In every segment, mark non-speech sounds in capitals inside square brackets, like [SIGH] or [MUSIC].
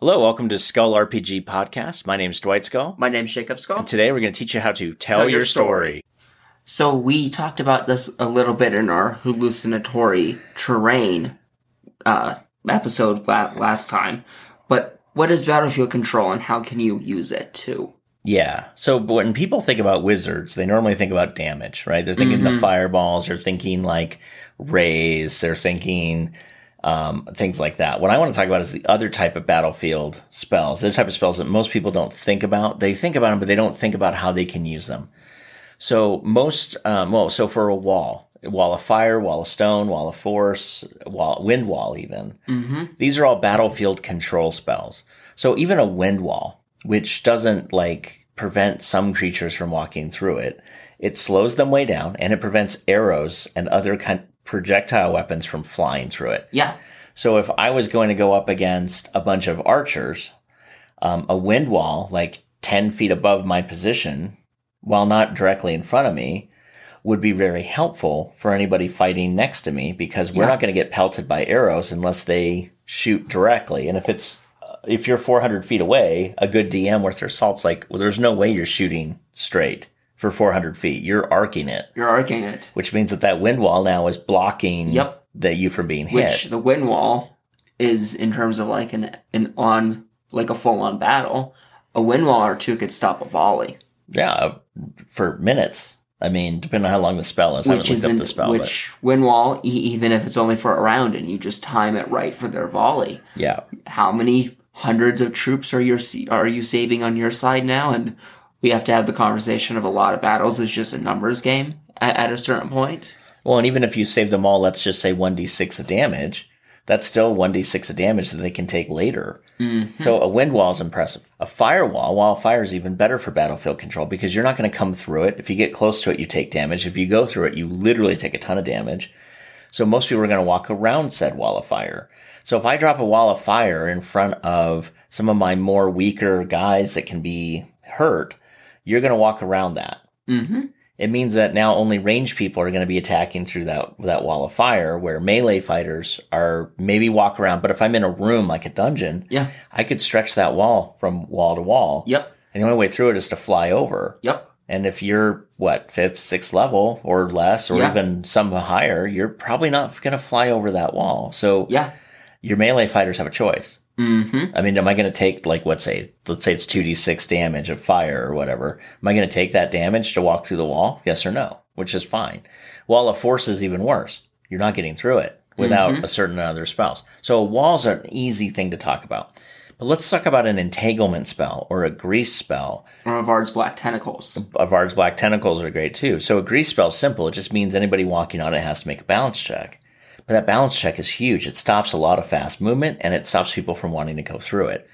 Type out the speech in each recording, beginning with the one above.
Hello, welcome to Skull RPG Podcast. My name is Dwight Skull. My name's Jacob Skull. And today we're going to teach you how to tell, Tell your your story. So we talked about this a little bit in our hallucinatory terrain uh, episode la- last time. But what is battlefield control and how can you use it too? Yeah. So when people think about wizards, they normally think about damage, right? They're thinking the fireballs, they're thinking like rays, they're thinking um, things like that. What I want to talk about is the other type of battlefield spells, the type of spells that most people don't think about. They think about them, but they don't think about how they can use them. So most, um, well, so for a wall, wall of fire, wall of stone, wall of force, wall, wind wall, even. These are all battlefield control spells. So even a wind wall, which doesn't like prevent some creatures from walking through it, it slows them way down and it prevents arrows and other kind projectile weapons from flying through it. Yeah. So if I was going to go up against a bunch of archers, um, a wind wall like 10 feet above my position, while not directly in front of me, would be very helpful for anybody fighting next to me because we're Yeah. not going to get pelted by arrows unless they shoot directly. And if it's if you're 400 feet away, a good DM worth their salt's like, well, there's no way you're shooting straight for 400 feet. You're arcing it, You're arcing it. which means that that wind wall now is blocking Yep. that you from being hit. Which the wind wall is in terms of like an an on like a full on battle. A wind wall or two could stop a volley. Yeah, uh, for minutes. I mean, depending on how long the spell is. I which haven't is looked up the spell, which wind wall, even if it's only for a round and you just time it right for their volley. yeah, How many hundreds of troops are you are you saving on your side now? And we have to have the conversation of a lot of battles is just a numbers game at, at a certain point. Well, and even if you save them all, let's just say 1d6 of damage, that's still 1d6 of damage that they can take later. Mm-hmm. So a wind wall is impressive. A firewall, fire is even better for battlefield control because you're not going to come through it. If you get close to it, you take damage. If you go through it, you literally take a ton of damage. So most people are going to walk around said wall of fire. So if I drop a wall of fire in front of some of my more weaker guys that can be hurt, you're going to walk around that Mm-hmm. it means that now only ranged people are going to be attacking through that that wall of fire where melee fighters are maybe walk around but if i'm in a room like a dungeon Yeah. i could stretch that wall from wall to wall Yep. and the only way through it is to fly over Yep. and if you're what fifth sixth level or less or Yeah. even some higher you're probably not going to fly over that wall so Yeah. your melee fighters have a choice Mm-hmm. I mean, am I going to take like what say, let's say it's two d six damage of fire or whatever? Am I going to take that damage to walk through the wall? Yes or no? Which is fine. Wall of force is even worse. You're not getting through it without a certain other spells. So a wall's an easy thing to talk about. But let's talk about an entanglement spell or a grease spell. Or a Vard's black tentacles. Evard's black tentacles are great too. So a grease spell is simple. It just means anybody walking on it has to make a balance check. But that balance check is huge. It stops a lot of fast movement and it stops people from wanting to go through it.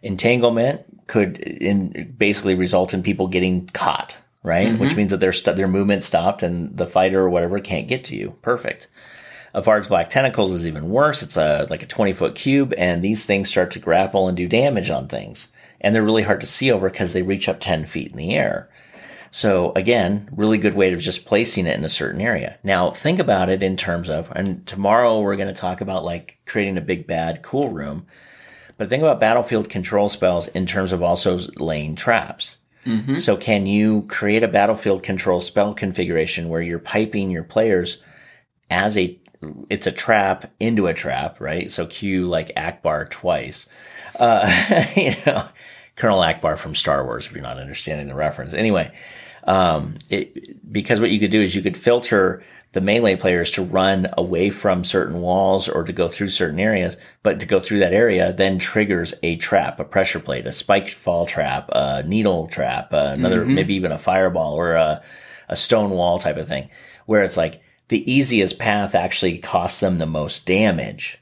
Entanglement could in basically result in people getting caught, right? Mm-hmm. Which means that their st- their movement stopped and the fighter or whatever can't get to you. Perfect. Evard's black tentacles is even worse. It's a like a 20 foot cube and these things start to grapple and do damage on things. And they're really hard to see over because they reach up 10 feet in the air. So again, really good way of just placing it in a certain area. Now think about it in terms of, and tomorrow we're going to talk about like creating a big bad cool room. But think about battlefield control spells in terms of also laying traps. So can you create a battlefield control spell configuration where you're piping your players as a it's a trap into a trap, right? So cue like Ackbar twice. Uh, [LAUGHS] you know, Colonel Ackbar from Star Wars, if you're not understanding the reference. Anyway, um, it, because what you could do is you could filter the melee players to run away from certain walls or to go through certain areas, but to go through that area then triggers a trap, a pressure plate, a spike fall trap, a needle trap, uh, another, maybe even a fireball or a, a stone wall type of thing, where it's like the easiest path actually costs them the most damage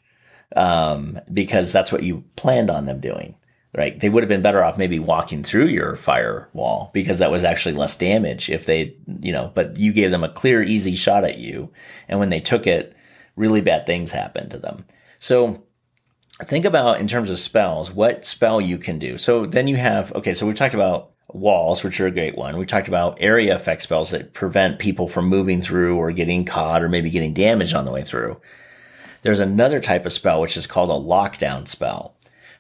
um, because that's what you planned on them doing. Right? They would have been better off maybe walking through your firewall because that was actually less damage if they, you know, but you gave them a clear, easy shot at you. And when they took it, really bad things happened to them. So think about in terms of spells, what spell you can do. So then you have, okay, so we talked about walls, which are a great one. We talked about area effect spells that prevent people from moving through or getting caught or maybe getting damaged on the way through. There's another type of spell, which is called a lockdown spell.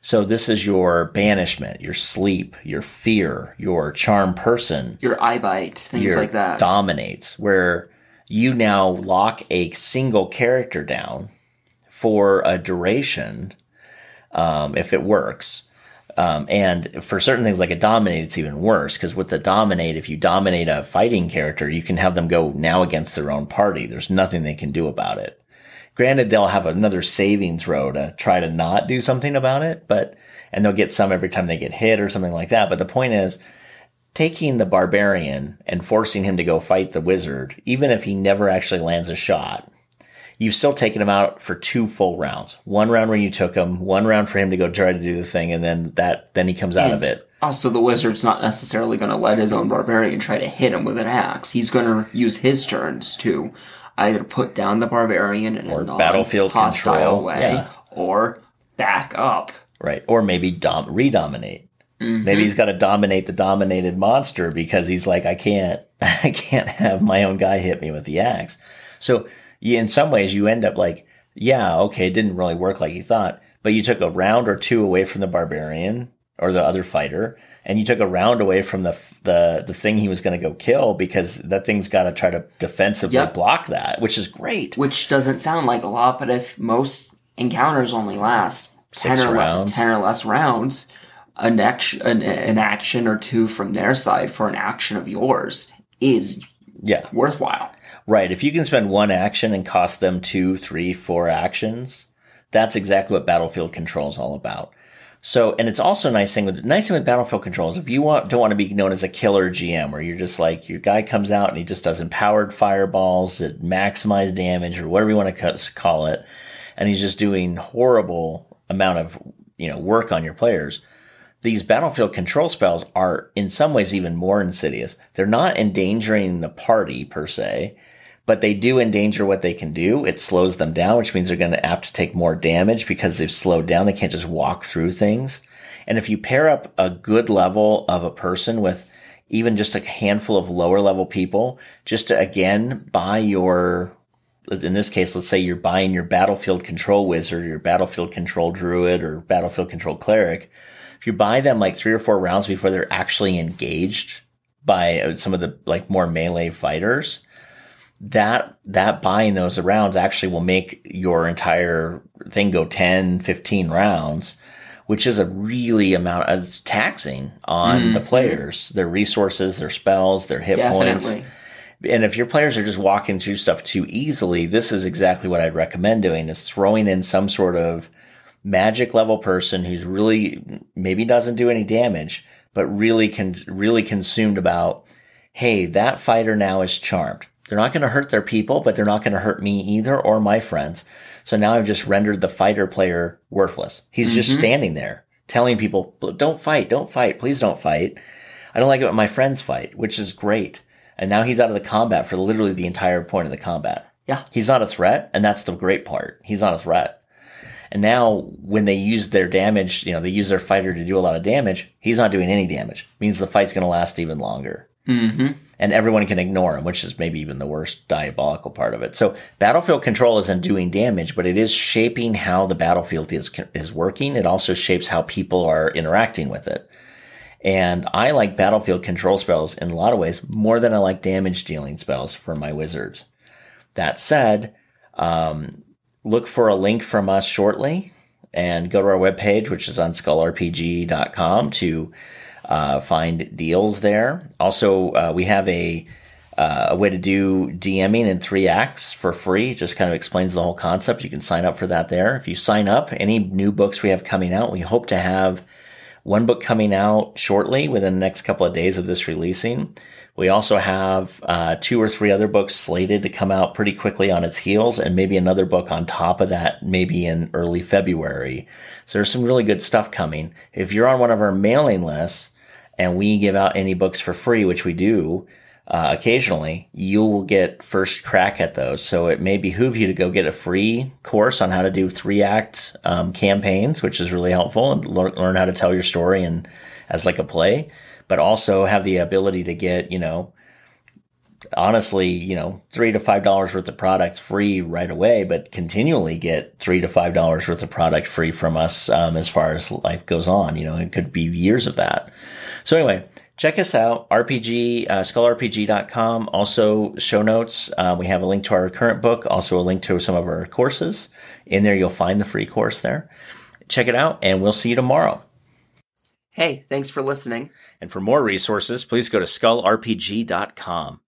So this is your banishment, your sleep, your fear, your charm person, Your eyebite, things your like that. dominates, where you now lock a single character down for a duration, um, if it works. Um, and for certain things like a dominate, it's even worse because with the dominate, if you dominate a fighting character, you can have them go now against their own party. There's nothing they can do about it. Granted, they'll have another saving throw to try to not do something about it, but, and they'll get some every time they get hit or something like that. But the point is, taking the barbarian and forcing him to go fight the wizard, even if he never actually lands a shot, you've still taken him out for two full rounds. One round where you took him, one round for him to go try to do the thing, and then that then he comes out of it. Also, the wizard's not necessarily going to let his own barbarian try to hit him with an axe. He's going to use his turns to either put down the barbarian in Or a battlefield hostile control, way, yeah. or back up. Right. Or maybe dom- redominate. Mm-hmm. Maybe he's got to dominate the dominated monster because he's like, I can't, [LAUGHS] I can't have my own guy hit me with the axe. So in some ways you end up like, yeah, okay, it didn't really work like you thought, but you took a round or two away from the barbarian or the other fighter, and you took a round away from the the the thing he was going to go kill because that thing's got to try to defensively Yep. block that, which is great. Which doesn't sound like a lot, but if most encounters only last Six 10 or, le- rounds. 10 or less rounds, an, action, an, an action or two from their side for an action of yours is Yeah. worthwhile. Right. If you can spend one action and cost them two, three, four actions, that's exactly what Battlefield Control is all about. So, and it's also a nice thing with nice thing with Battlefield Control is if you want don't want to be known as a killer GM, where you're just like your guy comes out and he just does empowered fireballs that maximize damage or whatever you want to call it, and he's just doing horrible amount of you know work on your players these battlefield control spells are in some ways even more insidious. They're not endangering the party per se, but they do endanger what they can do. It slows them down, which means they're going to apt to take more damage because they've slowed down. They can't just walk through things. And if you pair up a good level of a person with even just a handful of lower level people, just to again buy your in this case, let's say you're buying your battlefield control wizard, your battlefield control druid, or battlefield control cleric. If you buy them like three or four rounds before they're actually engaged by some of the like more melee fighters, that that buying those rounds actually will make your entire thing go 10, 15 rounds, which is a really amount of taxing on the mm-hmm. players, their resources, their spells, their hit points. And if your players are just walking through stuff too easily, this is exactly what I'd recommend doing is throwing in some sort of magic level person who's really maybe doesn't do any damage, but really can really consumed about, hey, that fighter now is charmed. They're not going to hurt their people, but they're not going to hurt me either or my friends. So now I've just rendered the fighter player worthless. He's just standing there telling people, don't fight, don't fight, please don't fight. I don't like it when my friends fight, which is great. And now he's out of the combat for literally the entire point of the combat. Yeah. He's not a threat, and that's the great part. He's not a threat. And now when they use their damage, you know, they use their fighter to do a lot of damage, he's not doing any damage. means the fight's going to last even longer. Mm-hmm. And everyone can ignore him, which is maybe even the worst diabolical part of it. So battlefield control isn't doing damage, but it is shaping how the battlefield is, is working. It also shapes how people are interacting with it. And I like battlefield control spells in a lot of ways more than I like damage dealing spells for my wizards. That said, um, look for a link from us shortly and go to our webpage, which is on skullrpg.com to uh, find deals there. Also, uh, we have a uh, a way to do DMing in three acts for free. Just kind of explains the whole concept. You can sign up for that there. If you sign up, any new books we have coming out, we hope to have one book coming out shortly within the next couple of days of this releasing. We also have uh, two or three other books slated to come out pretty quickly on its heels, and maybe another book on top of that, maybe in early February. So there's some really good stuff coming. If you're on one of our mailing lists and we give out any books for free, which we do, uh, occasionally, you will get first crack at those. So it may behoove you to go get a free course on how to do three act um, campaigns, which is really helpful, and learn, learn how to tell your story and as like a play, but also have the ability to get you know honestly, you know, three to five dollars worth of product free right away, but continually get three to five dollars worth of product free from us um, as far as life goes on. You know, it could be years of that. So anyway, check us out, RPG, uh, skullrpg.com. Also, show notes. Uh, we have a link to our current book, also a link to some of our courses. In there, you'll find the free course there. Check it out, and we'll see you tomorrow. Hey, thanks for listening. And for more resources, please go to skullrpg.com.